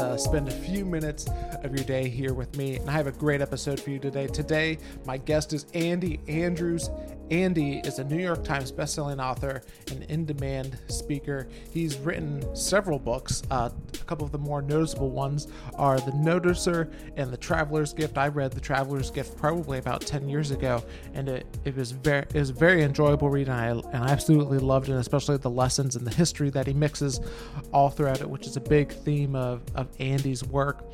to spend a few minutes of your day here with me. And I have a great episode for you today. Today, my guest is Andy Andrews. Andy is a New York Times bestselling author and in demand speaker. He's written several books. Uh, a couple of the more noticeable ones are The Noticer and The Traveler's Gift. I read The Traveler's Gift probably about 10 years ago, and it, it was very it was very enjoyable reading. I, and I absolutely loved it, especially the lessons and the history that he mixes all throughout it, which is a big theme of, of Andy's work.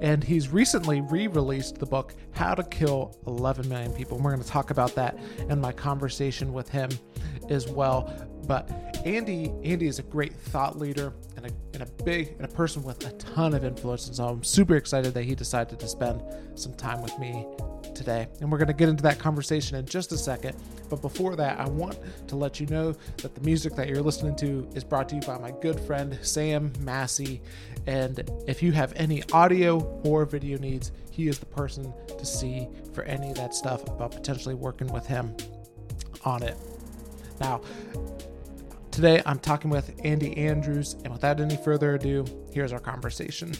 And he's recently re released the book How to Kill 11 Million People. And we're going to talk about that in my conversation with him as well. But Andy, Andy is a great thought leader and a, and a big and a person with a ton of influence. And so I'm super excited that he decided to spend some time with me today. And we're going to get into that conversation in just a second. But before that, I want to let you know that the music that you're listening to is brought to you by my good friend Sam Massey. And if you have any audio or video needs, he is the person to see for any of that stuff about potentially working with him on it. Now, today I'm talking with Andy Andrews, and without any further ado, here's our conversation.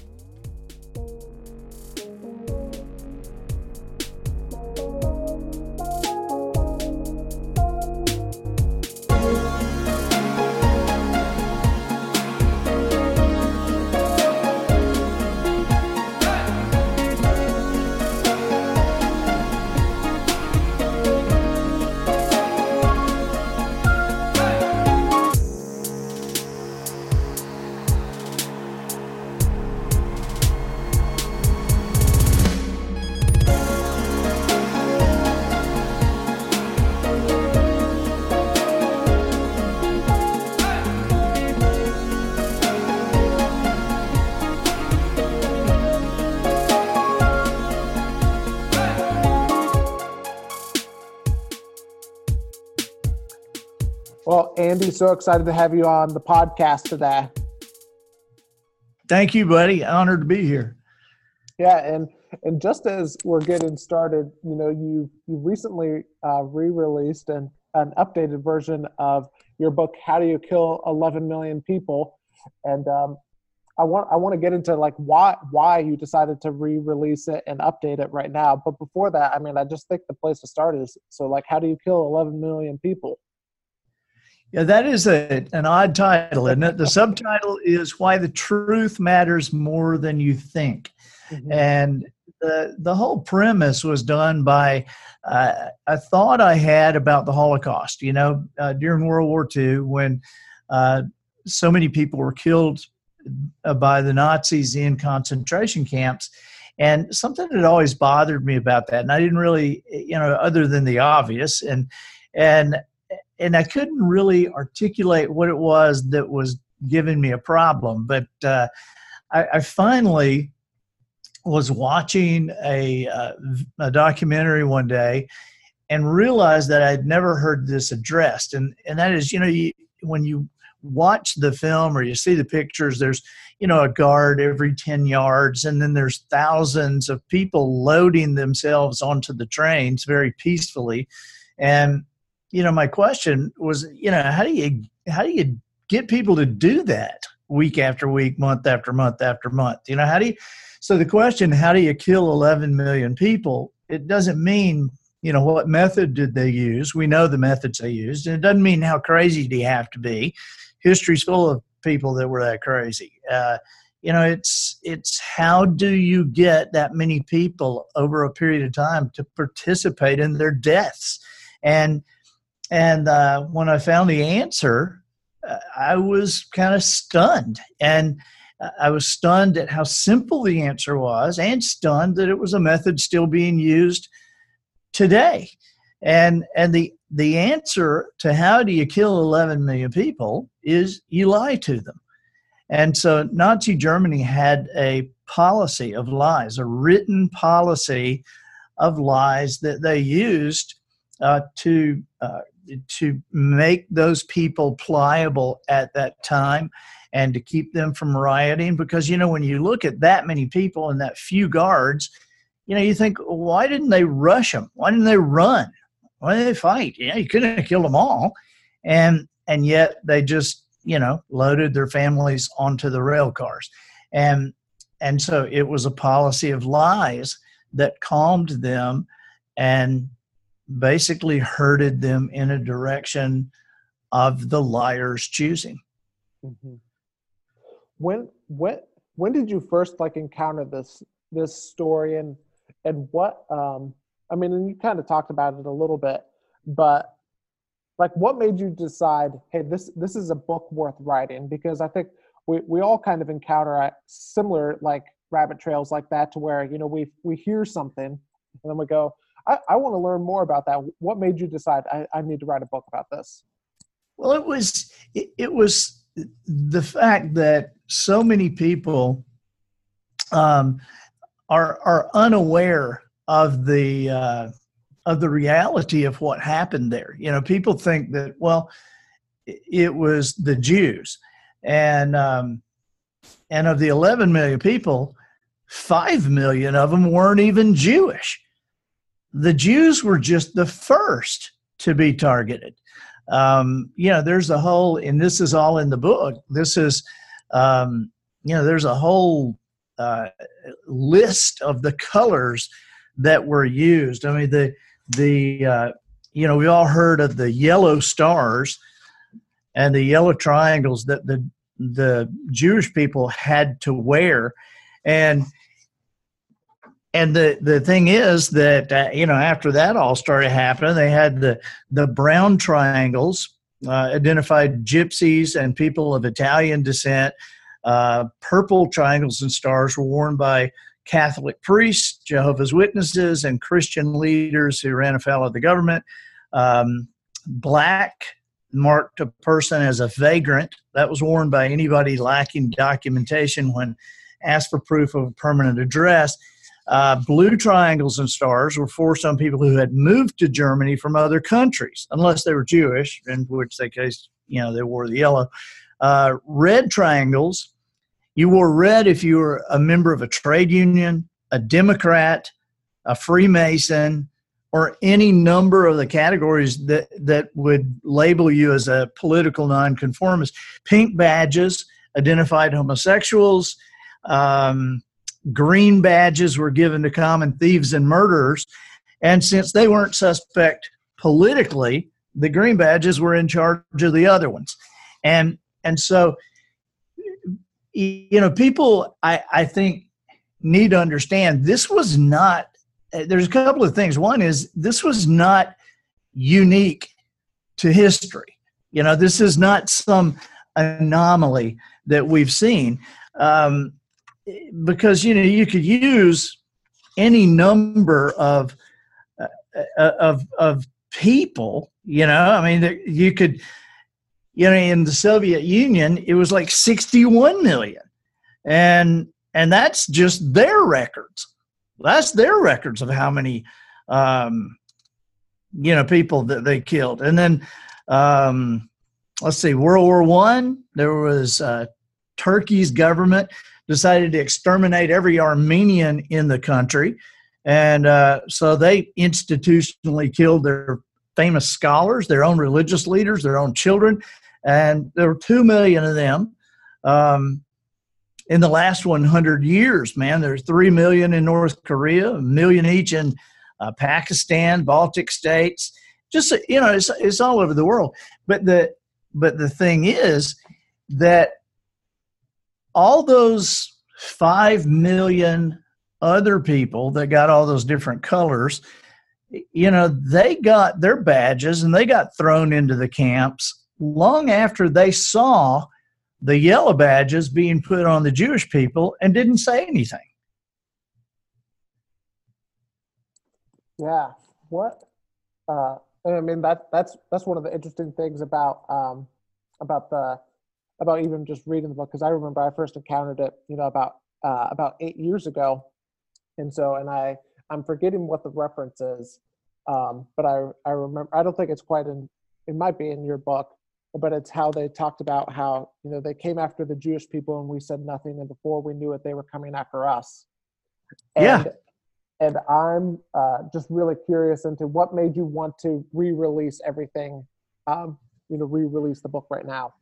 So excited to have you on the podcast today. Thank you, buddy. Honored to be here. Yeah, and and just as we're getting started, you know, you you recently uh, re-released an an updated version of your book, "How Do You Kill 11 Million People," and um, I want I want to get into like why why you decided to re-release it and update it right now. But before that, I mean, I just think the place to start is so like, how do you kill 11 million people? Yeah, that is a, an odd title, isn't it? The subtitle is Why the Truth Matters More Than You Think. Mm-hmm. And the, the whole premise was done by uh, a thought I had about the Holocaust. You know, uh, during World War II, when uh, so many people were killed uh, by the Nazis in concentration camps. And something that always bothered me about that, and I didn't really, you know, other than the obvious, and and and I couldn't really articulate what it was that was giving me a problem. But uh, I, I, finally was watching a, uh, a documentary one day and realized that I'd never heard this addressed. And, and that is, you know, you, when you watch the film or you see the pictures, there's, you know, a guard every 10 yards, and then there's thousands of people loading themselves onto the trains very peacefully. And you know, my question was, you know, how do you how do you get people to do that week after week, month after month after month? You know, how do you? So the question, how do you kill 11 million people? It doesn't mean you know what method did they use. We know the methods they used, and it doesn't mean how crazy do you have to be. History's full of people that were that crazy. Uh, you know it's it's how do you get that many people over a period of time to participate in their deaths and and uh, when I found the answer, uh, I was kind of stunned. And I was stunned at how simple the answer was and stunned that it was a method still being used today. And, and the, the answer to how do you kill 11 million people is you lie to them. And so Nazi Germany had a policy of lies, a written policy of lies that they used uh, to uh, to make those people pliable at that time and to keep them from rioting. Because you know when you look at that many people and that few guards you know you think why didn't they rush them why didn't they run? Why didn't they fight? Know you couldn't have killed them all. And and yet they just you know loaded their families onto the rail cars. And and so it was a policy of lies that calmed them and basically herded them in a direction of the liar's choosing. Mm-hmm. When when when did you first like encounter this this story and and what um I mean and you kind of talked about it a little bit, but like what made you decide hey this this is a book worth writing because I think we, we all kind of encounter similar like rabbit trails like that to where you know we we hear something and then we go I, I want to learn more about that. What made you decide I, I need to write a book about this? Well, it was it, it was the fact that so many people um, are are unaware of the uh, of the reality of what happened there. You know, people think that well, it was the Jews, and um, and of the 11 million people, five million of them weren't even Jewish the Jews were just the first to be targeted. Um, you know, there's a whole, and this is all in the book. This is, um, you know, there's a whole uh, list of the colors that were used. I mean, the the uh, you know we all heard of the yellow stars and the yellow triangles that the the Jewish people had to wear, and and the the thing is that uh, you know after that all started happening they had the the brown triangles uh, identified gypsies and people of italian descent. Uh, purple triangles and stars were worn by catholic priests jehovah's witnesses and christian leaders who ran afoul of the government. Um, black marked a person as a vagrant. That was worn by anybody lacking documentation when asked for proof of a permanent address uh, blue triangles and stars were for some people who had moved to Germany from other countries, unless they were Jewish, in which they case, you know, they wore the yellow. Uh, red triangles, you wore red if you were a member of a trade union, a Democrat, a Freemason, or any number of the categories that, that would label you as a political nonconformist. Pink badges identified homosexuals. Um, green badges were given to common thieves and murderers. And since they weren't suspect politically, the green badges were in charge of the other ones. And and so you know, people I, I think need to understand this was not there's a couple of things. One is this was not unique to history. You know, this is not some anomaly that we've seen. Um, because you know you could use any number of uh, uh, of of people you know i mean you could you know in the soviet union it was like 61 million. And and that's just their records. That's their records of how many um you know people that they killed. And then um let's see world war one there was uh turkey's government decided to exterminate every Armenian in the country. And uh, so they institutionally killed their famous scholars, their own religious leaders, their own children. And there were two million of them. Um, in the last 100 years, man, there's 3 million in North Korea, a million each in uh, Pakistan, Baltic states. Just, you know, it's, it's all over the world. But the, but the thing is that all those 5 million other people that got all those different colors you know they got their badges and they got thrown into the camps long after they saw the yellow badges being put on the jewish people and didn't say anything. Yeah. What uh i mean that that's that's one of the interesting things about um about the about even just reading the book because I remember I first encountered it, you know, about uh, about eight years ago, and so and I I'm forgetting what the reference is, um, but I I remember I don't think it's quite in it might be in your book, but it's how they talked about how you know they came after the Jewish people and we said nothing, and before we knew it, they were coming after us. And, yeah. And I'm uh, just really curious into what made you want to re-release everything, um, you know, re-release the book right now.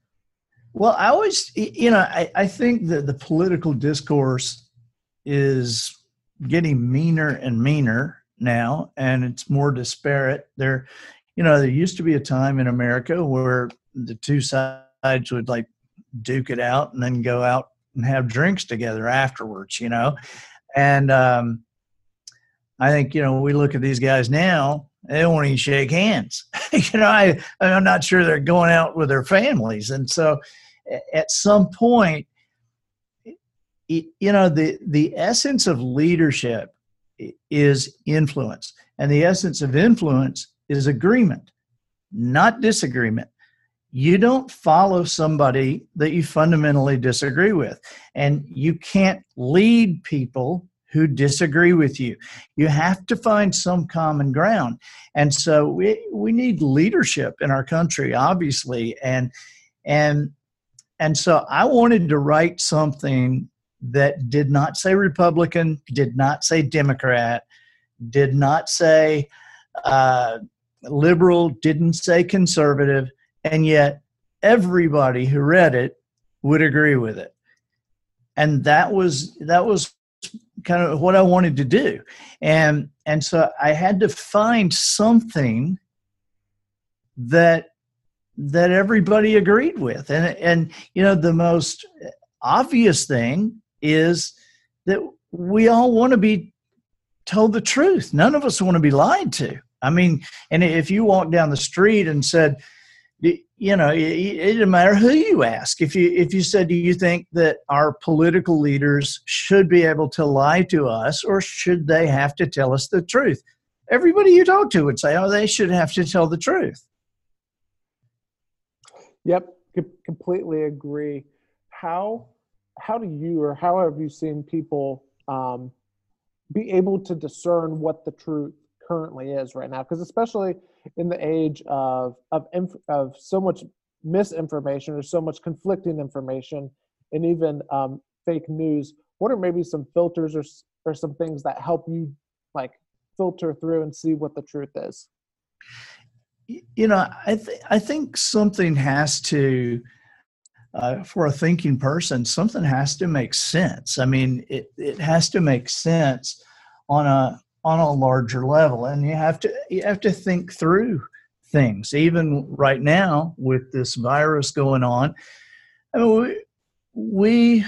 Well, I always, you know, I, I think that the political discourse is getting meaner and meaner now, and it's more disparate. There, you know, there used to be a time in America where the two sides would like duke it out and then go out and have drinks together afterwards, you know. And um, I think, you know, we look at these guys now, they don't even shake hands. you know, I, I'm not sure they're going out with their families. And so at some point, you know, the, the essence of leadership is influence. And the essence of influence is agreement, not disagreement. You don't follow somebody that you fundamentally disagree with. And you can't lead people who disagree with you. You have to find some common ground. And so we, we need leadership in our country, obviously. And and and so I wanted to write something that did not say Republican, did not say Democrat, did not say uh, liberal, didn't say conservative, and yet everybody who read it would agree with it. And that was that was kind of what I wanted to do. And and so I had to find something that that everybody agreed with. And and you know the most obvious thing is that we all want to be told the truth. None of us want to be lied to. I mean, and if you walk down the street and said, you know, it, it doesn't matter who you ask. If you if you said, do you think that our political leaders should be able to lie to us, or should they have to tell us the truth? Everybody you talk to would say, oh, they should have to tell the truth. Yep, completely agree. How how do you or how have you seen people um, be able to discern what the truth currently is right now? Because especially in the age of of inf- of so much misinformation or so much conflicting information, and even um, fake news, what are maybe some filters or or some things that help you like filter through and see what the truth is? You know, I th- I think something has to uh, for a thinking person, something has to make sense. I mean, it, it has to make sense on a on a larger level, and you have to you have to think through things. Even right now, with this virus going on, I mean, we, we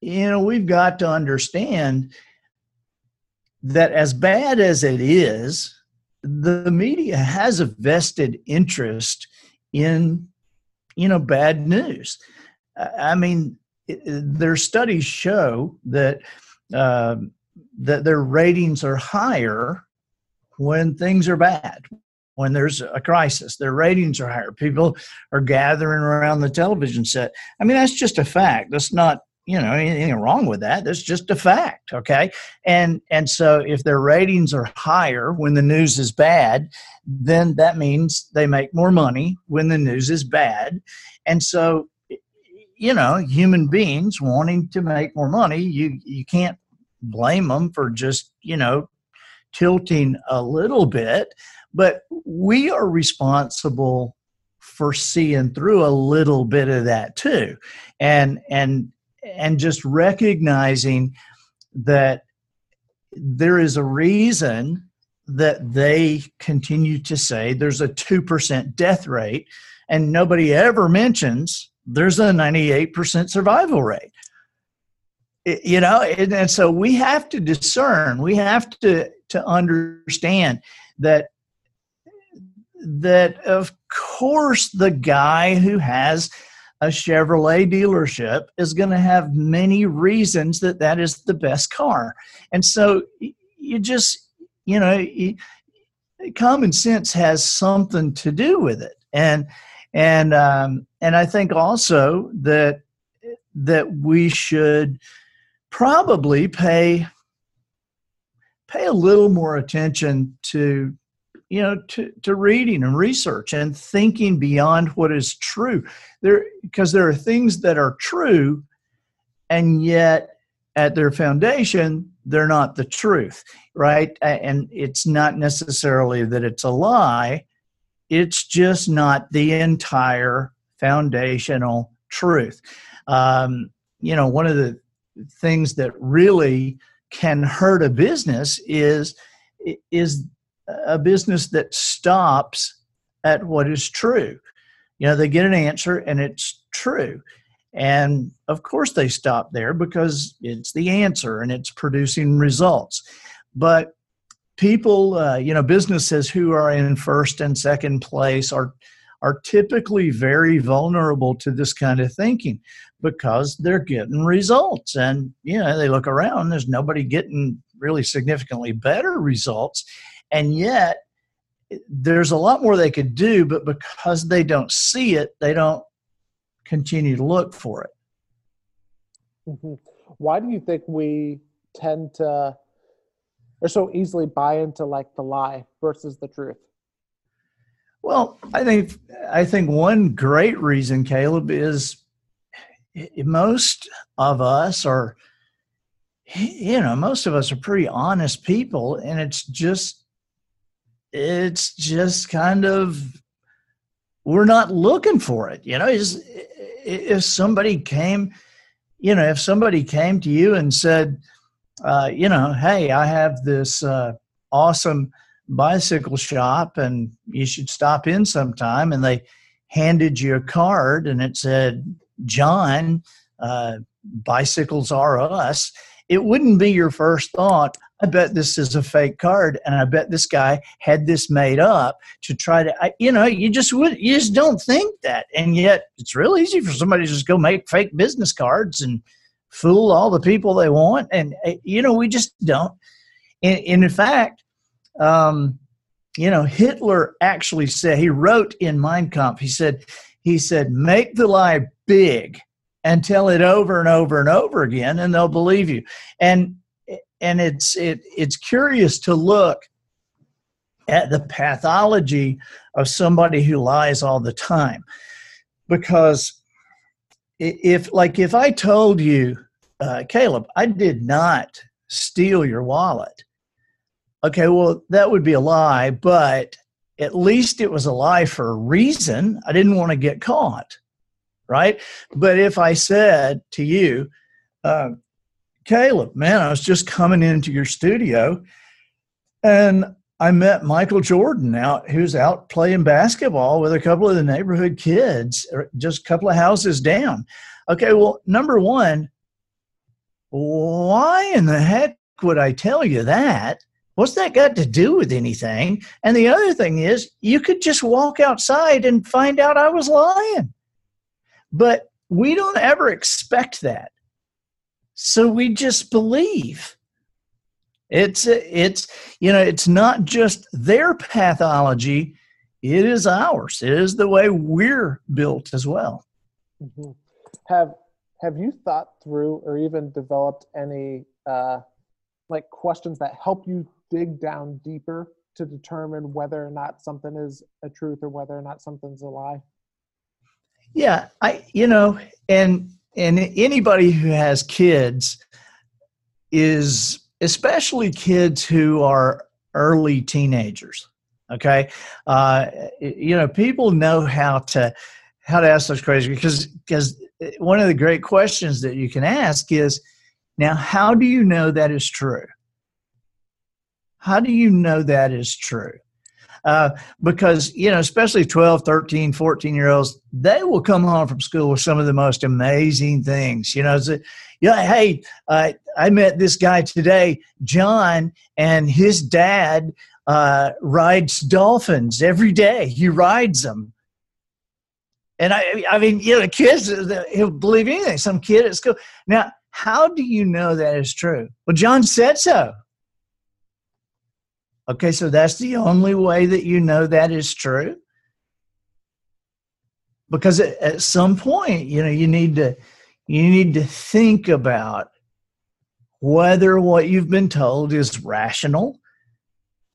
you know we've got to understand that as bad as it is, the media has a vested interest in you know bad news. I mean, their studies show that uh, that their ratings are higher when things are bad, when there's a crisis. Their ratings are higher. People are gathering around the television set. I mean, that's just a fact. That's not you know anything wrong with that that's just a fact okay and and so if their ratings are higher when the news is bad then that means they make more money when the news is bad and so you know human beings wanting to make more money you you can't blame them for just you know tilting a little bit but we are responsible for seeing through a little bit of that too. And and and just recognizing that there is a reason that they continue to say there's a 2% death rate and nobody ever mentions there's a 98% survival rate you know and, and so we have to discern we have to to understand that that of course the guy who has a Chevrolet dealership is going to have many reasons that that is the best car. And so you just, you know, you, common sense has something to do with it. And, and, um, and I think also that, that we should probably pay, pay a little more attention to you know to, to reading and research and thinking beyond what is true. There because there are things that are true and yet at their foundation they're not the truth right? And it's not necessarily that it's a lie. It's just not the entire foundational truth. Um, you know, one of the things that really can hurt a business is is a business that stops at what is true. You know, they get an answer and it's true. And of course, they stop there because it's the answer and it's producing results. But people, uh, you know, businesses who are in first and second place are are typically very vulnerable to this kind of thinking because they're getting results. And you know they look around there's nobody getting really significantly better results. And yet there's a lot more they could do but because they don't see it they don't continue to look for it. Mm-hmm. why do you think we tend to or so easily buy into like the lie versus the truth? Well i think i think one great reason caleb is most of us are you know most of us are pretty honest people and it's just it's just kind of we're not looking for it you know? Is if somebody came you know if somebody came to you and said uh, you know hey i have this uh, awesome bicycle shop and you should stop in sometime and they handed you a card and it said john uh, bicycles are us it wouldn't be your first thought I bet this is a fake card, and I bet this guy had this made up to try to, I, you know, you just would, you just don't think that, and yet it's real easy for somebody to just go make fake business cards and fool all the people they want, and uh, you know, we just don't. And, and in fact, um, you know, Hitler actually said he wrote in Mein Kampf. He said, he said, make the lie big and tell it over and over and over again, and they'll believe you. And and it's it, it's curious to look at the pathology of somebody who lies all the time. Because if like if i told you uh, caleb i did not steal your wallet okay well that would be a lie but at least it was a lie for a reason. I didn't want to get caught right but if i said to you uh, Caleb, man, I was just coming into your studio and I met Michael Jordan out who's out playing basketball with a couple of the neighborhood kids, just a couple of houses down. Okay, well, number one, why in the heck would I tell you that? What's that got to do with anything? And the other thing is, you could just walk outside and find out I was lying. But we don't ever expect that. So we just believe. It's it's you know it's not just their pathology; it is ours. It is the way we're built as well. Mm-hmm. Have Have you thought through or even developed any uh, like questions that help you dig down deeper to determine whether or not something is a truth or whether or not something's a lie? Yeah, I you know, and and anybody who has kids is especially kids who are early teenagers okay? Uh, you know people know how to how to ask those questions because because one of the great questions that you can ask is now how do you know that is true? How do you know that is true uh, because you know especially 12 13 14 year olds they will come home from school with some of the most amazing things you know yeah hey uh, i met this guy today john and his dad uh, rides dolphins every day he rides them and I, I mean, you know, the kids, he'll believe anything. Some kid at school. Now, how do you know that is true? Well, John said so. Okay, so that's the only way that you know that is true. Because at, some point, you know, you need to you need to think about whether what you've been told is rational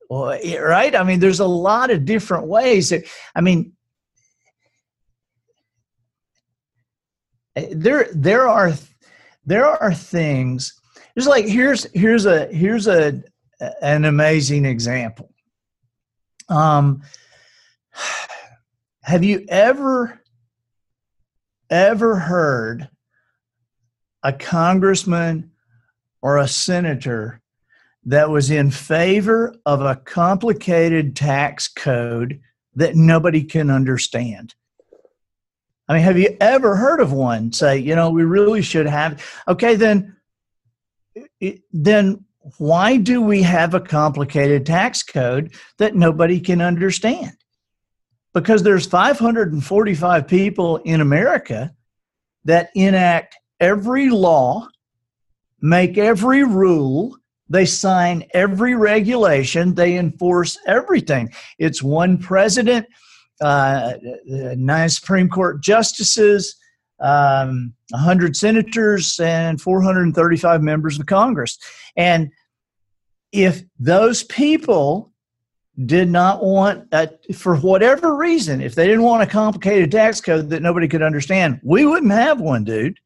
right i mean there's a lot of different ways that, i mean eh, there there are there are things It's like here's here's a here's a an amazing example. Um, have you ever ever heard a congressman or a senator that was in favor of a complicated tax code that nobody can understand? I mean, have you ever heard of one say, you know, we really should have? Okay, then, then why do we have a complicated tax code that nobody can understand? Because there's 545 people in America that enact every law, make every rule, they sign every regulation, they enforce everything. It's one president, uh, nine Supreme Court justices, um, 100 senators, and 435 members of Congress. And if those people did not want, uh, for whatever reason, if they didn't want a complicated tax code that nobody could understand, we wouldn't have one, dude.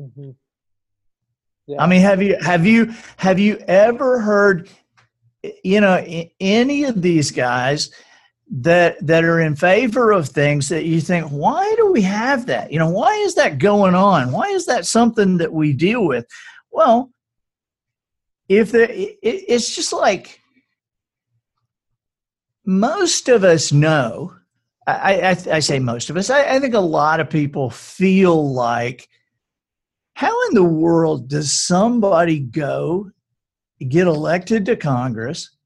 Mm-hmm. Yeah. I mean, have you have you have you ever heard, you know, any of these guys that that are in favor of things that you think, why do we have that? You know, why is that going on? Why is that something that we deal with? Well, if there, it, it's just like most of us know. I, I, I say most of us. I, I think a lot of people feel like how in the world does somebody go get elected to Congress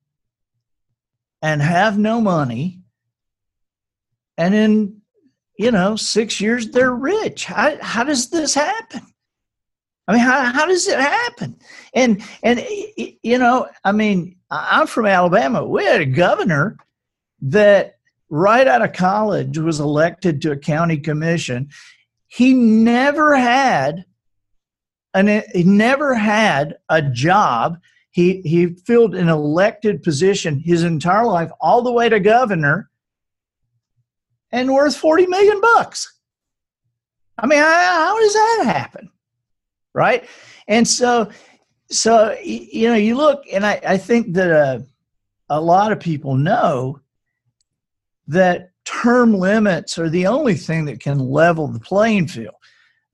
and have no money and in you know six years they're rich. How, how does this happen? I mean how, how does it happen? And and you know i mean i'm from alabama. We had a governor that right out of college was elected to a county commission. He never had and he never had a job. He he filled an elected position his entire life, all the way to governor, and worth forty million bucks. I mean, how does that happen, right? And so, so you know, you look, and I, I think that uh, a lot of people know that term limits are the only thing that can level the playing field.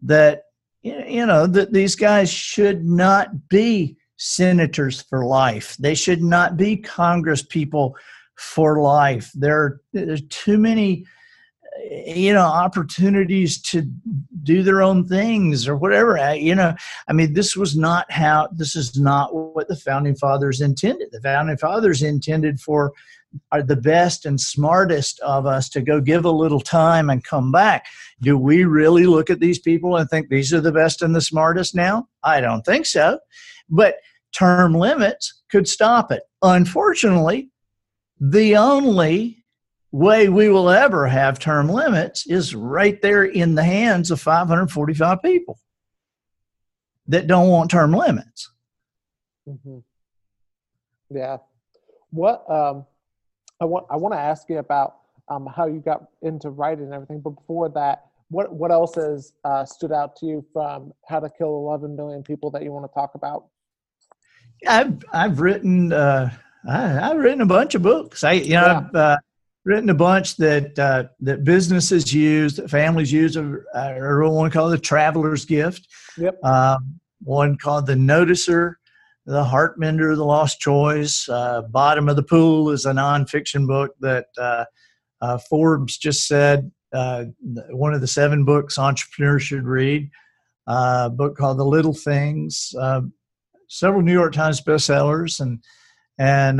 That you know that these guys should not be senators for life they should not be congress people for life there are too many you know opportunities to do their own things or whatever you know i mean this was not how this is not what the founding fathers intended the founding fathers intended for are the best and smartest of us to go give a little time and come back. Do we really look at these people and think these are the best and the smartest now? I don't think so. But term limits could stop it. Unfortunately, the only way we will ever have term limits is right there in the hands of 545 people that don't want term limits. Mm-hmm. Yeah. What um, I want I want to ask you about um, how you got into writing and everything. But before that, what what else has uh, stood out to you from How to Kill 11 Million People that you want to talk about? I've I've written uh, I, have written a bunch of books. I you know yeah. I've uh, written a bunch that uh, that businesses use, that families use. I wrote one called The Traveler's Gift. Yep. Um, one called The Noticer the Heartmender, The Lost Choice. Uh, Bottom of the Pool is a nonfiction book that uh, uh, Forbes just said uh, one of the seven books entrepreneurs should read. Uh, a book called The Little Things. Uh, several New York Times bestsellers, and and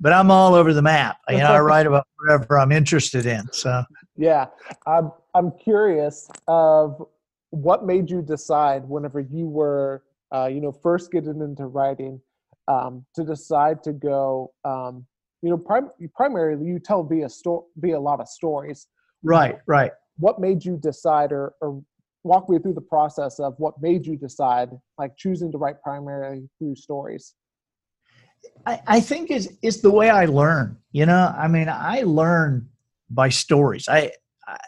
but I'm all over the map. You know, I write about whatever I'm interested in. So yeah, I'm I'm curious of what made you decide whenever you were uh, you know, first getting into writing, um, to decide to go, um, you know, prim- primarily you tell via sto- via a lot of stories. Right, right. What made you decide, or, or walk me through the process of what made you decide, like choosing to write primarily through stories? I, I think it's, it's the way I learn. You know, I mean, I learn by stories. I, I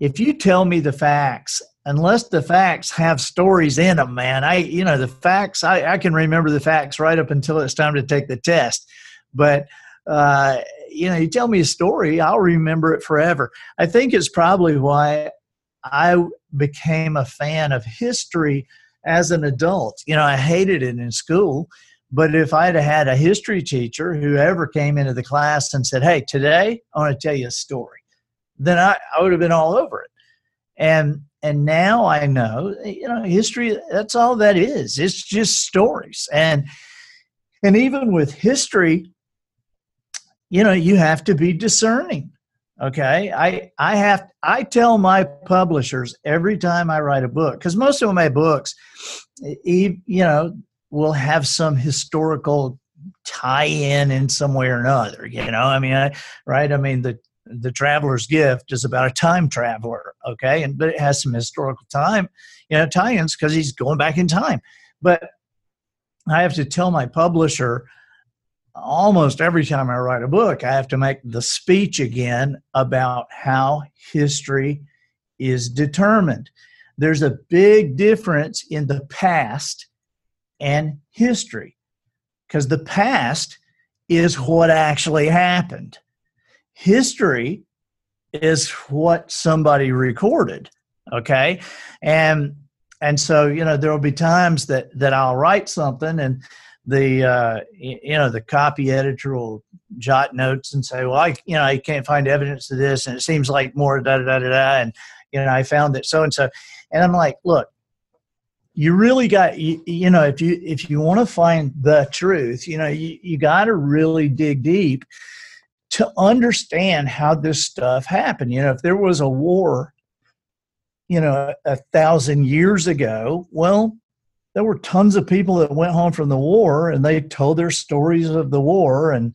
if you tell me the facts unless the facts have stories in them, man, I, you know, the facts, I, I can remember the facts right up until it's time to take the test. But, uh, you know, you tell me a story, I'll remember it forever. I think it's probably why I became a fan of history as an adult. You know, I hated it in school, but if I'd had a history teacher who ever came into the class and said, Hey, today I want to tell you a story, then I, I would have been all over it. And and now I know, you know, history, that's all that is. It's just stories. And and even with history, you know, you have to be discerning. Okay. I I have I tell my publishers every time I write a book, because most of my books, you know, will have some historical tie-in in some way or another. You know, I mean, I, right? I mean, the the traveler's gift is about a time traveler okay and but it has some historical time you know tie-ins because he's going back in time but i have to tell my publisher almost every time i write a book i have to make the speech again about how history is determined. There's a big difference in the past and history because the past is what actually happened. History is what somebody recorded okay? And and so you know there will be times that that i'll write something and the uh, you know the copy editor will jot notes and say well i you know i can't find evidence of this and it seems like more da da da da, da and you know i found that so and so and i'm like look you really got you, you know if you if you want to find the truth you know you, you got to really dig deep to understand how this stuff happened. You know, if there was a war, you know, a thousand years ago, well, there were tons of people that went home from the war and they told their stories of the war. And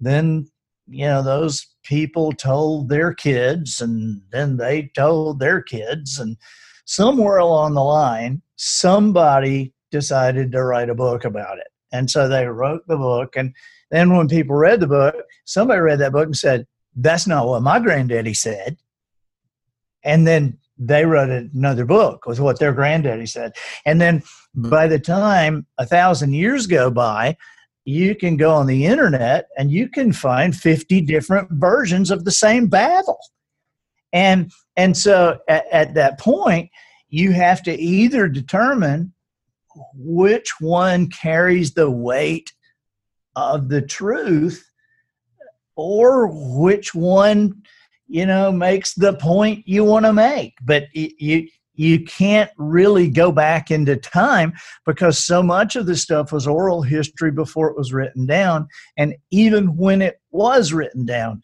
then, you know, those people told their kids and then they told their kids. And somewhere along the line, somebody decided to write a book about it. And so they wrote the book. And then when people read the book, somebody read that book and said, That's not what my granddaddy said. And then they wrote another book with what their granddaddy said. And then by the time a thousand years go by, you can go on the internet and you can find 50 different versions of the same battle. And and so at, at that point, you have to either determine which one carries the weight of the truth or which one you know makes the point you want to make but you you can't really go back into time because so much of the stuff was oral history before it was written down and even when it was written down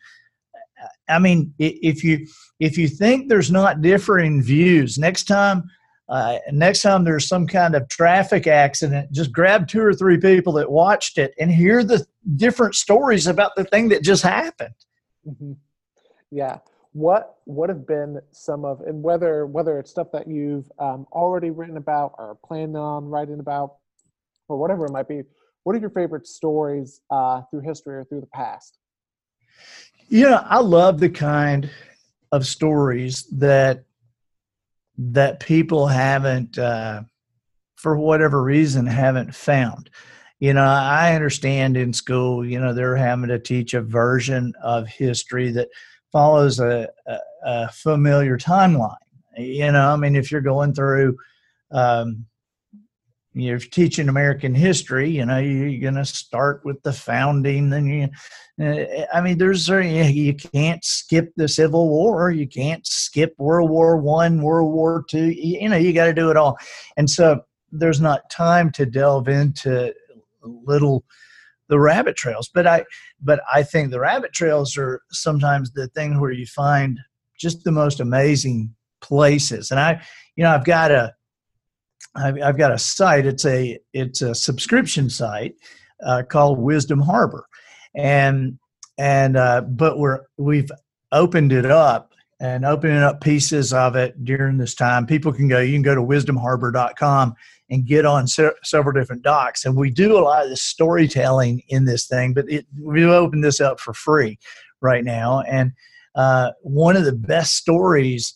i mean if you if you think there's not differing views next time uh, next time there's some kind of traffic accident, just grab two or three people that watched it and hear the different stories about the thing that just happened. Mm-hmm. Yeah. What would have been some of, and whether whether it's stuff that you've um, already written about or planned on writing about, or whatever it might be, what are your favorite stories uh, through history or through the past? You know, I love the kind of stories that that people haven't, uh, for whatever reason, haven't found. You know, I understand in school, you know, they're having to teach a version of history that follows a, a, a familiar timeline. You know, I mean, if you're going through, um, you're teaching American history, you know, you're going to start with the founding. Then you, uh, I mean, there's you can't skip the Civil War. You can't skip World War One, World War Two. You know, you got to do it all. And so there's not time to delve into little the rabbit trails. But I, but I think the rabbit trails are sometimes the thing where you find just the most amazing places. And I, you know, I've got a I've, got a site. It's a it's a subscription site uh, called Wisdom Harbor, and and uh, but we're we've opened it up and opening up pieces of it during this time. People can go. You can go to wisdomharbor.com and get on se- several different docs. And we do a lot of storytelling in this thing, but it, we've opened this up for free right now. And uh, one of the best stories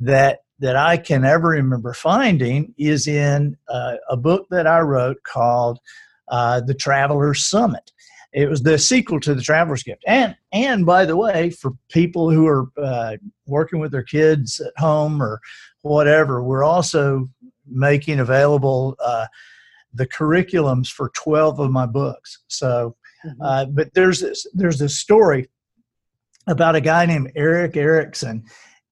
that that I can ever remember finding is in uh, a book that I wrote called uh, The Traveler's Summit. It was the sequel to the Traveler's Gift. And and by the way, for people who are uh, working with their kids at home or whatever, we're also making available uh, the curriculums for 12 of my books. So, mm-hmm. uh, but there's this there's this story about a guy named Eric Erickson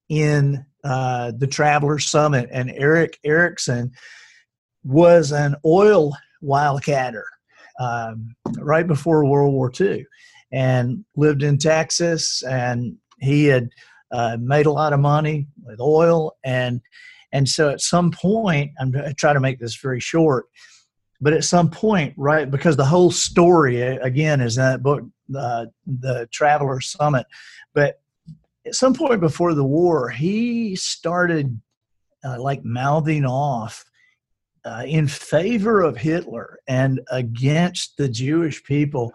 in uh, the Traveler Summit, and Eric Erickson was an oil wildcatter um, right before World War II and lived in Texas. And he had uh, made a lot of money with oil. And, and so at some point, I'm trying to make this very short, but at some point, right, because the whole story, again, is in that book, uh, The Traveler Summit. But at some point before the war, he started uh, like mouthing off uh, in favor of Hitler and against the Jewish people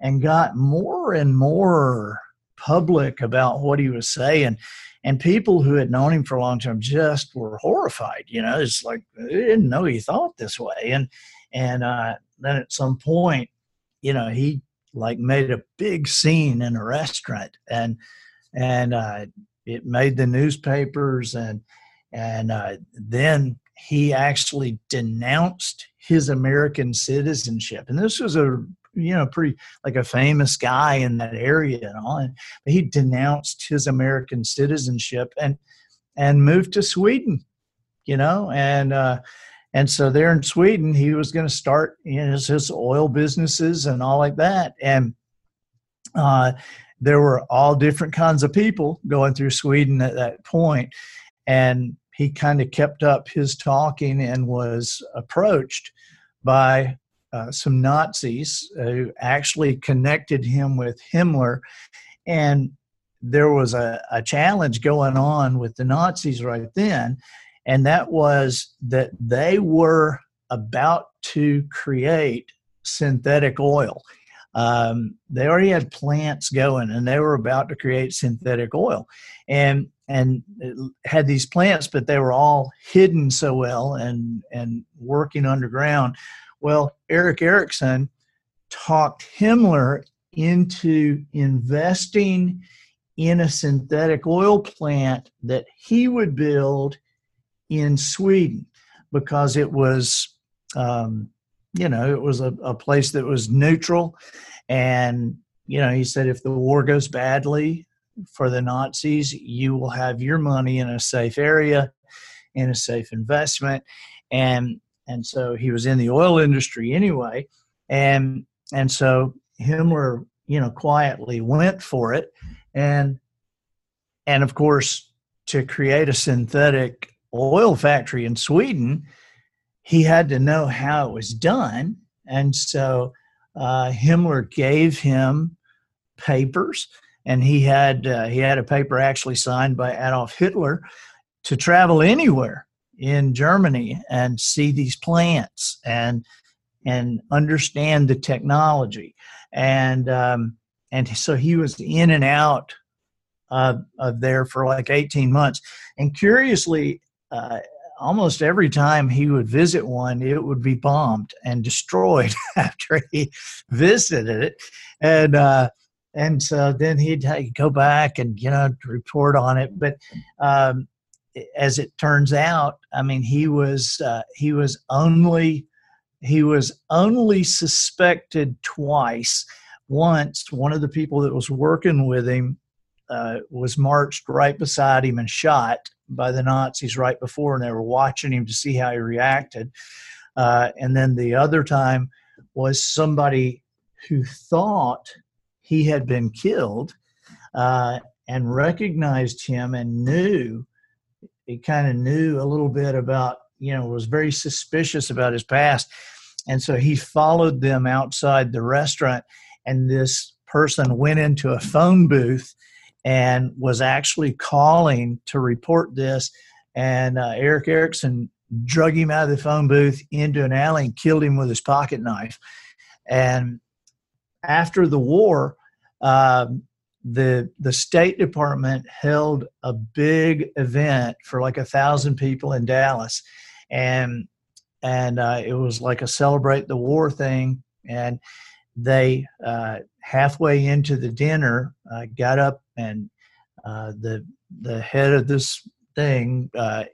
and got more and more public about what he was saying. And people who had known him for a long time just were horrified. You know, it's like they didn't know he thought this way. And and uh, then at some point, you know, he like made a big scene in a restaurant, and and uh, it made the newspapers, and and uh, then he actually denounced his American citizenship. And this was a you know pretty like a famous guy in that area and all. And he denounced his American citizenship and and moved to Sweden. You know, and uh, and so there in Sweden, he was going to start you know, his, his oil businesses and all like that. And uh, there were all different kinds of people going through Sweden at that point, and he kind of kept up his talking and was approached by uh, some Nazis who actually connected him with Himmler. And there was a, a challenge going on with the Nazis right then, and that was that they were about to create synthetic oil. Um, they already had plants going and they were about to create synthetic oil. And and had these plants, but they were all hidden so well and and working underground. Well, Eric Erickson talked Himmler into investing in a synthetic oil plant that he would build in Sweden because it was, um, you know, it was a, a place that was neutral. And, you know, he said if the war goes badly, for the Nazis, you will have your money in a safe area, in a safe investment, and and so he was in the oil industry anyway, and and so Himmler, you know, quietly went for it, and and of course to create a synthetic oil factory in Sweden, he had to know how it was done, and so uh, Himmler gave him papers and he had uh, he had a paper actually signed by Adolf Hitler to travel anywhere in Germany and see these plants and and understand the technology. And um, and so he was in and out of, of there for like 18 months. And curiously uh, almost every time he would visit one it would be bombed and destroyed after he visited it. And uh, and so then he'd, go back and you know report on it. But um, as it turns out i mean he was uh, he was only he was only suspected twice. Once one of the people that was working with him uh, was marched right beside him and shot by the nazis right before and they were watching him to see how he reacted. Uh, and then the other time was somebody who thought he had been killed uh, and recognized him and knew he kind of knew a little bit about you know was very suspicious about his past. And so he followed them outside the restaurant and this person went into a phone booth and was actually calling to report this. And uh, eric erickson drug him out of the phone booth into an alley and killed him with his pocket knife. And after the war, um, the the State Department held a big event for like a thousand people in Dallas, and and uh, it was like a celebrate the war thing, and they uh, halfway into the dinner uh, got up and uh, the the head of this thing uh,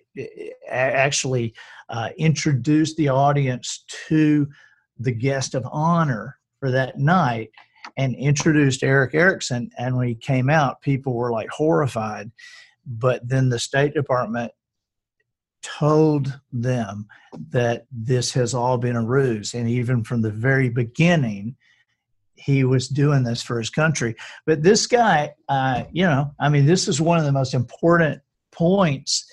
actually uh, introduced the audience to the guest of honor for that night and introduced Eric Erickson. And when he came out, people were like horrified. But then the State Department told them that this has all been a ruse. And even from the very beginning, he was doing this for his country. But this guy, uh, you know, I mean, this is one of the most important points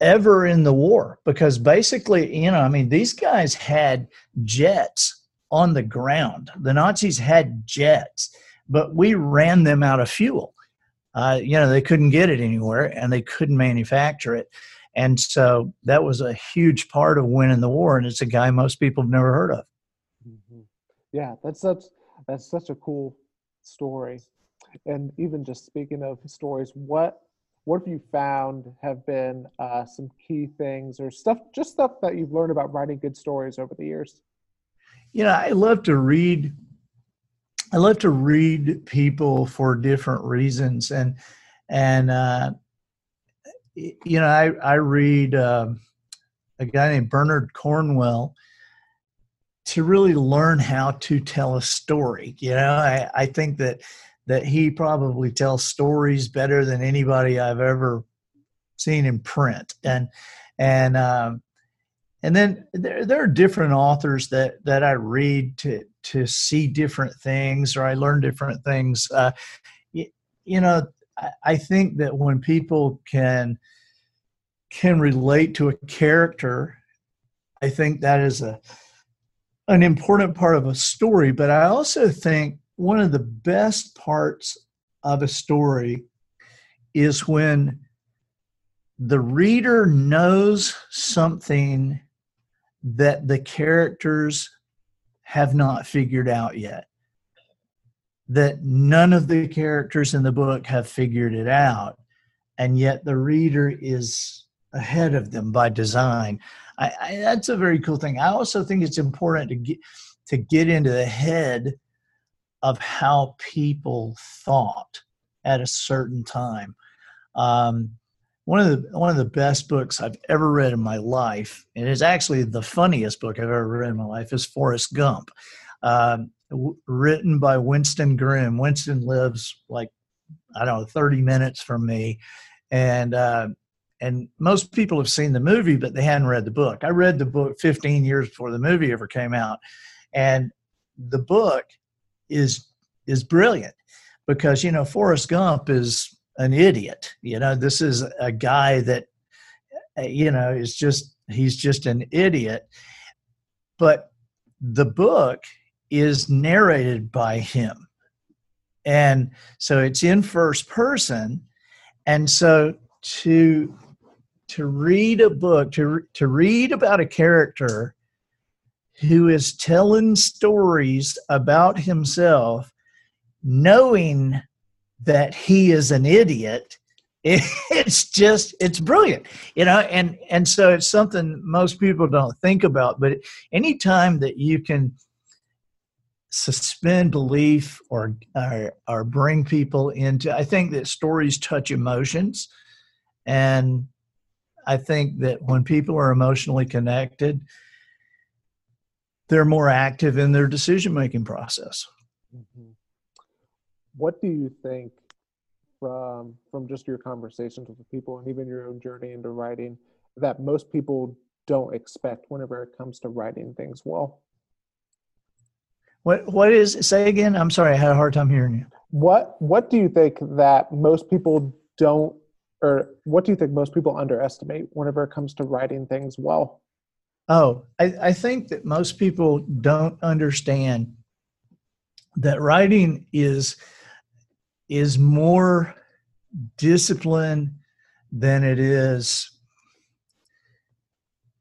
ever in the war because basically, you know, I mean, these guys had jets on the ground. The Nazis had jets, but we ran them out of fuel. Uh, you know, they couldn't get it anywhere and they couldn't manufacture it. And so that was a huge part of winning the war. And it's a guy most people have never heard of. Mm-hmm. Yeah, that's such that's such a cool story. And even just speaking of stories, what what have you found have been uh, some key things or stuff, just stuff that you've learned about writing good stories over the years? You know, I love to read. I love to read people for different reasons, and and uh, you know, I I read uh, a guy named Bernard Cornwell to really learn how to tell a story. You know, I, I think that that he probably tells stories better than anybody I've ever seen in print. And and um, and then there there are different authors that that I read to to see different things or I learn different things. Uh, you, you know, I, I think that when people can can relate to a character, I think that is a an important part of a story, but I also think one of the best parts of a story is when the reader knows something that the characters have not figured out yet. That none of the characters in the book have figured it out, and yet the reader is ahead of them by design. I, I, that's a very cool thing. I also think it's important to get to get into the head of how people thought at a certain time. Um, one of the one of the best books I've ever read in my life, and it's actually the funniest book I've ever read in my life, is Forrest Gump, um, w- written by Winston Groom. Winston lives like I don't know, thirty minutes from me, and uh, and most people have seen the movie, but they hadn't read the book. I read the book 15 years before the movie ever came out, and the book is is brilliant because you know Forrest Gump is an idiot. You know, this is a guy that uh, you know is just he's just an idiot. But the book is narrated by him. And so it's in first person. And so to to read a book to to read about a character who is telling stories about himself knowing that he is an idiot it's just it's brilliant you know and and so it's something most people don't think about but anytime that you can suspend belief or or, or bring people into i think that stories touch emotions and I think that when people are emotionally connected, they're more active in their decision making process. Mm-hmm. What do you think from from just your conversations with people and even your own journey into writing that most people don't expect whenever it comes to writing things well? What what is say again? I'm sorry, I had a hard time hearing you. What what do you think that most people don't or what do you think most people underestimate whenever it comes to writing things well? Oh, I, I think that most people don't understand that writing is is more discipline than it is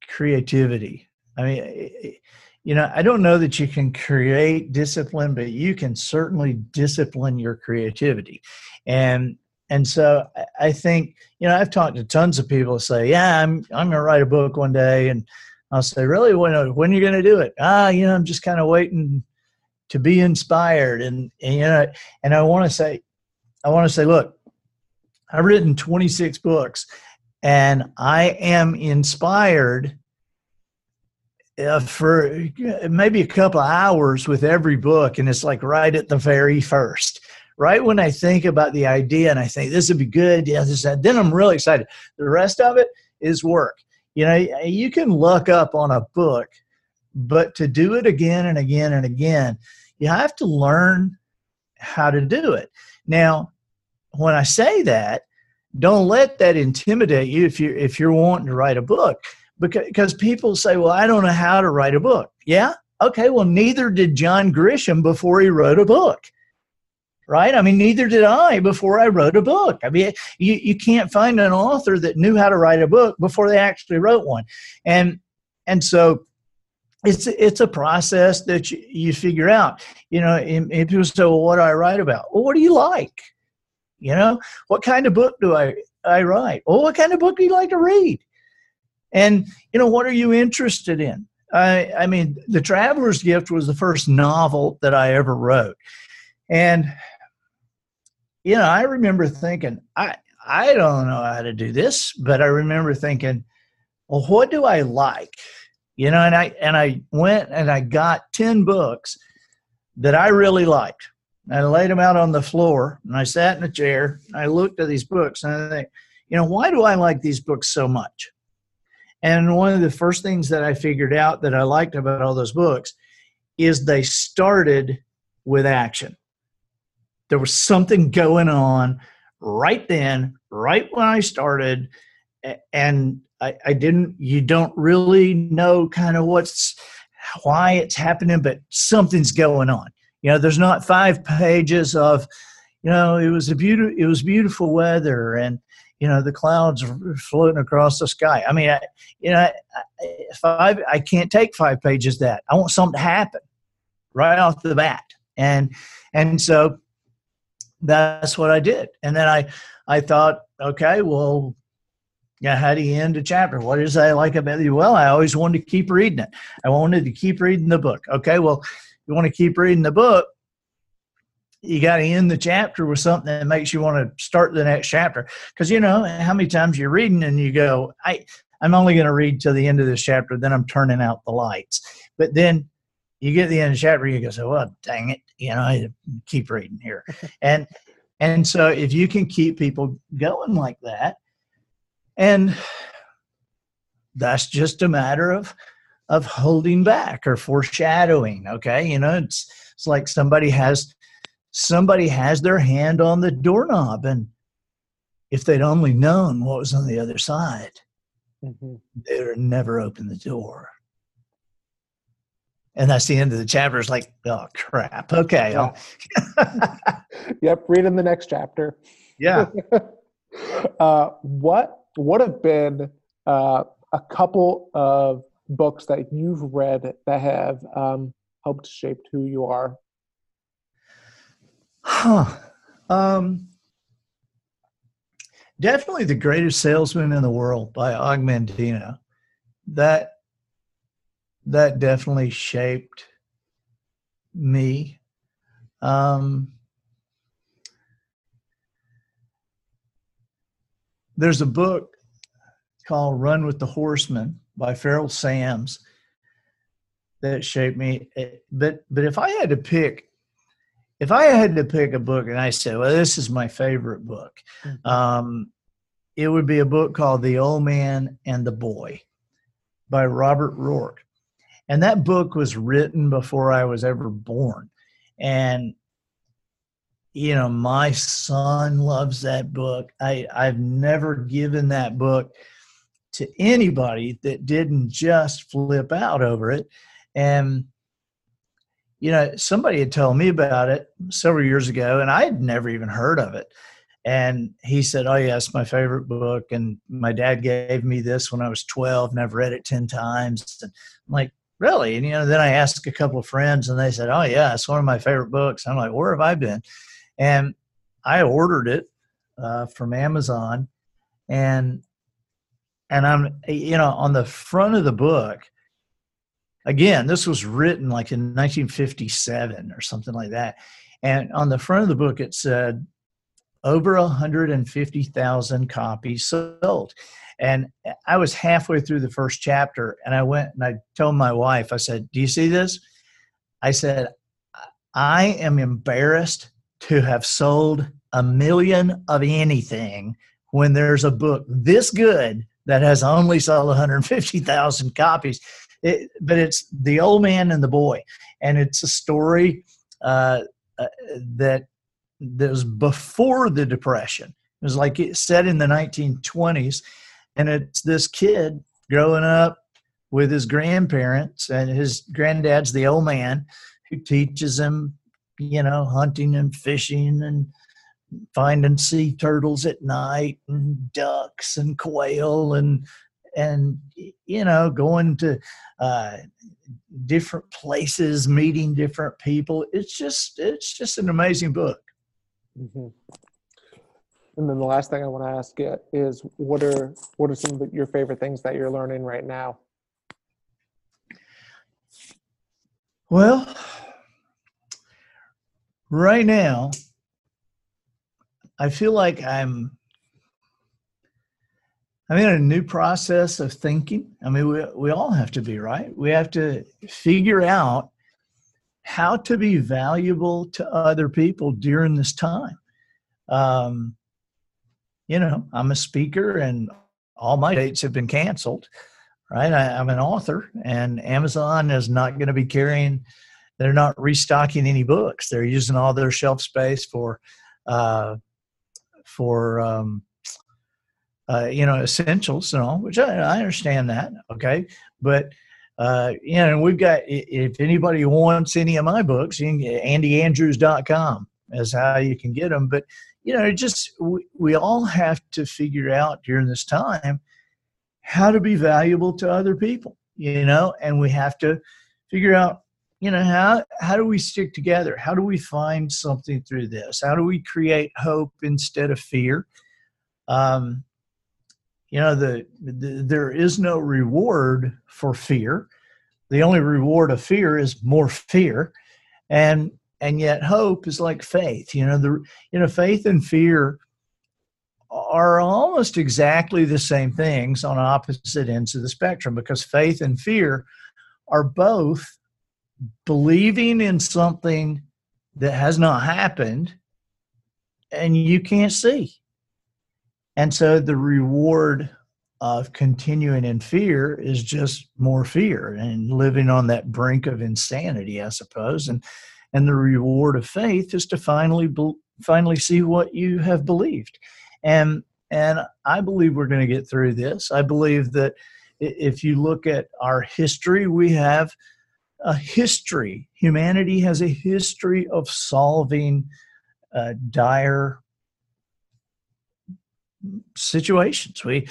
creativity. I mean, you know, I don't know that you can create discipline, but you can certainly discipline your creativity. And and so I think, you know, I've talked to tons of people say, yeah, I'm, I'm to write a book one day. And I'll say, really, when, when are you to do it? Ah, you know, I'm just kind of waiting to be inspired and, and you know and i want to say i want to say look i've written 26 books and i am inspired uh, for maybe a couple hours with every book and it's like right at the very first. Right when i think about the idea and i think this would be good yeah this that then i'm really excited. The rest of it is work. You know you can look up on a book but to do it again and again and again you have to learn how to do it now when i say that don't let that intimidate you if you're if you're wanting to write a book because people say, well, I don't know how to write a book. Yeah. Okay. Well, neither did John Grisham before he wrote a book. Right? I mean, neither did I before I wrote a book. I mean, you, you can't find an author that knew how to write a book before they actually wrote one. And and so it's it's a process that you, you figure out. You know, if people say, well, what do I write about? Well, what do you like? You know, what kind of book do I, I write? Well, what kind of book do you like to read? And, you know, what are you interested in? I, I mean, The Traveler's Gift was the first novel that I ever wrote. And, you know, I remember thinking, I, I don't know how to do this, but I remember thinking, well, what do I like? You know, and I and I went and I got 10 books that I really liked. I laid them out on the floor and I sat in a chair. I looked at these books and I think, you know, why do I like these books so much? And one of the first things that I figured out that I liked about all those books is they started with action. There was something going on right then, right when I started, and I, I didn't. You don't really know kind of what's why it's happening, but something's going on. You know, there's not five pages of, you know, it was a beautiful, it was beautiful weather, and you know the clouds floating across the sky i mean I, you know five i can't take five pages that i want something to happen right off the bat and and so that's what i did and then i i thought okay well yeah how do you end a chapter what is i like about you? well i always wanted to keep reading it i wanted to keep reading the book okay well you want to keep reading the book you got to end the chapter with something that makes you want to start the next chapter. Because you know how many times you're reading and you go, I, I'm only going to read to the end of this chapter, then I'm turning out the lights. But then you get to the end of the chapter, you go, so well, dang it, you know, I keep reading here. and and so if you can keep people going like that, and that's just a matter of of holding back or foreshadowing. Okay, you know, it's it's like somebody has somebody has their hand on the doorknob and if they'd only known what was on the other side mm-hmm. they would never open the door and that's the end of the chapter it's like oh crap okay yeah. yep read in the next chapter yeah uh, what would have been uh, a couple of books that you've read that have um, helped shape who you are Huh. Um, definitely the greatest salesman in the world by Og Mandino. That that definitely shaped me. Um, there's a book called Run with the Horsemen by Ferrol Sams that shaped me. But but if I had to pick if I had to pick a book and I said, well, this is my favorite book, mm-hmm. um, it would be a book called The Old Man and the Boy by Robert Ruark. And that book was written before I was ever born. And, you know, my son loves that book. I, I've never given that book to anybody that didn't just flip out over it. And you know, somebody had told me about it several years ago, and I had never even heard of it. And he said, "Oh yeah, it's my favorite book." And my dad gave me this when I was twelve, and I've read it ten times. And I'm like, "Really?" And you know, then I asked a couple of friends, and they said, "Oh yeah, it's one of my favorite books." I'm like, "Where have I been?" And I ordered it uh, from Amazon, and and I'm you know on the front of the book again, this was written like in 1957 or something like that. And on the front of the book, it said over 150,000 copies sold. And I was halfway through the first chapter and I went and I told my wife, I said, Do you see this? I said, I am embarrassed to have sold a million of anything when there's a book this good that has only sold 150,000 copies. It, but it's The Old Man and the Boy. And it's a story uh, uh, that, that was before the Depression. It was like it set in the 1920s and it's this kid growing up with his grandparents and his granddad's the old man who teaches him you know hunting and fishing and finding sea turtles at night and ducks and quail and and you know going to uh, different places meeting different people it's just it's just an amazing book mm-hmm. And then the last thing I want to ask you is what are what are some of your favorite things that you're learning right now? Well, right now I feel like I'm I'm in a new process of thinking. I mean, we, we all have to be, right? We have to figure out how to be valuable to other people during this time. Um, you know, I'm a speaker and all my dates have been canceled, right? I, am an author and Amazon is not going to be carrying, they're not restocking any books. They're using all their shelf space for, uh, for, um, uh, you know, essentials and all, which I, I understand that. Okay. But, uh, you know, we've got, if anybody wants any of my books, you can andyandrews.com is how you can get them. But, you know, just we, we all have to figure out during this time how to be valuable to other people, you know, and we have to figure out, you know, how how do we stick together? How do we find something through this? How do we create hope instead of fear? Um, you know, the, the there is no reward for fear. The only reward of fear is more fear, and and yet hope is like faith you know the you know faith and fear are almost exactly the same things on opposite ends of the spectrum because faith and fear are both believing in something that has not happened and you can't see. And so the reward of continuing in fear is just more fear and living on that brink of insanity i suppose. And and the reward of faith is to finally finally see what you have believed. And and i believe we're going to get through this. I believe that if you look at our history we have a history humanity has a history of solving uh, dire situations we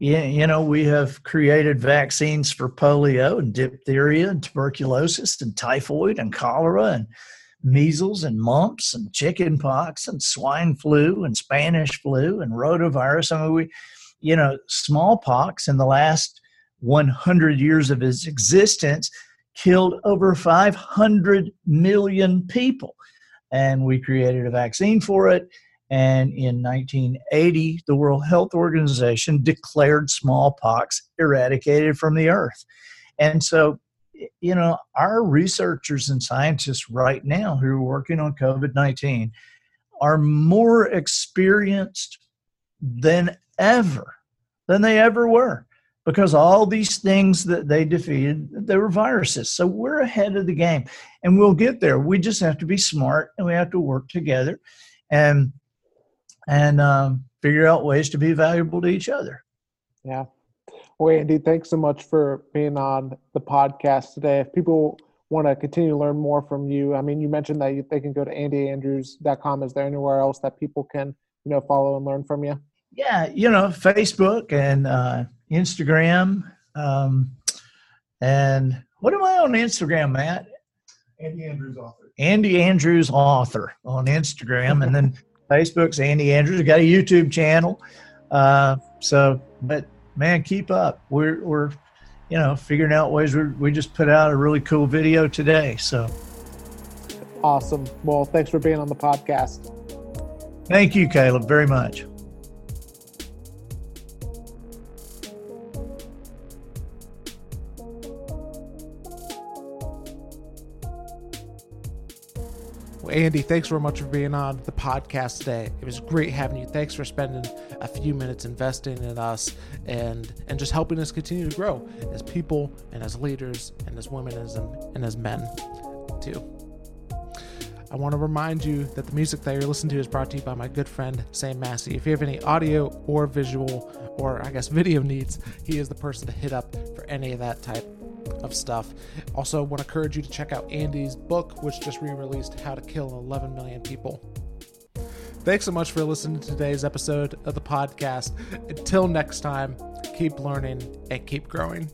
you know, we have created vaccines for polio and diphtheria and tuberculosis and typhoid and cholera and measles and mumps and chickenpox and swine flu and Spanish flu and rotavirus. I mean, we, you know, smallpox in the last 100 years of its existence killed over 500 million people. And we created a vaccine for it and in 1980, the World Health Organization declared smallpox eradicated from the earth. And so, you know, our researchers and scientists right now who are working on COVID 19 are more experienced than ever, than they ever were, because all these things that they defeated, they were viruses. So we're ahead of the game and we'll get there. We just have to be smart and we have to work together. And and um, figure out ways to be valuable to each other. Yeah. Well, Andy, thanks so much for being on the podcast today. If people want to continue to learn more from you, I mean, you mentioned that they can go to andyandrews.com. Is there anywhere else that people can, you know, follow and learn from you? Yeah, you know, Facebook and uh, Instagram. Um, and what am I on Instagram, Matt? Andy Andrews author. Andy Andrews author on Instagram, and then Facebook's Andy Andrews. got a YouTube channel. Uh, so, but man, keep up. We're we're you know, figuring out ways. We we just put out a really cool video today. So awesome. Well, thanks for being on the podcast. Thank you, Caleb, very much. Andy, thanks very much for being on the podcast today. It was great having you. Thanks for spending a few minutes investing in us and and just helping us continue to grow as people and as leaders and as women as and as men too. I want to remind you that the music that you're listening to is brought to you by my good friend Sam Massey. If you have any audio or visual or I guess video needs, he is the person to hit up for any of that type of stuff. Also, want to encourage you to check out Andy's book, which just re released How to Kill 11 Million People. Thanks so much for listening to today's episode of the podcast. Until next time, keep learning and keep growing.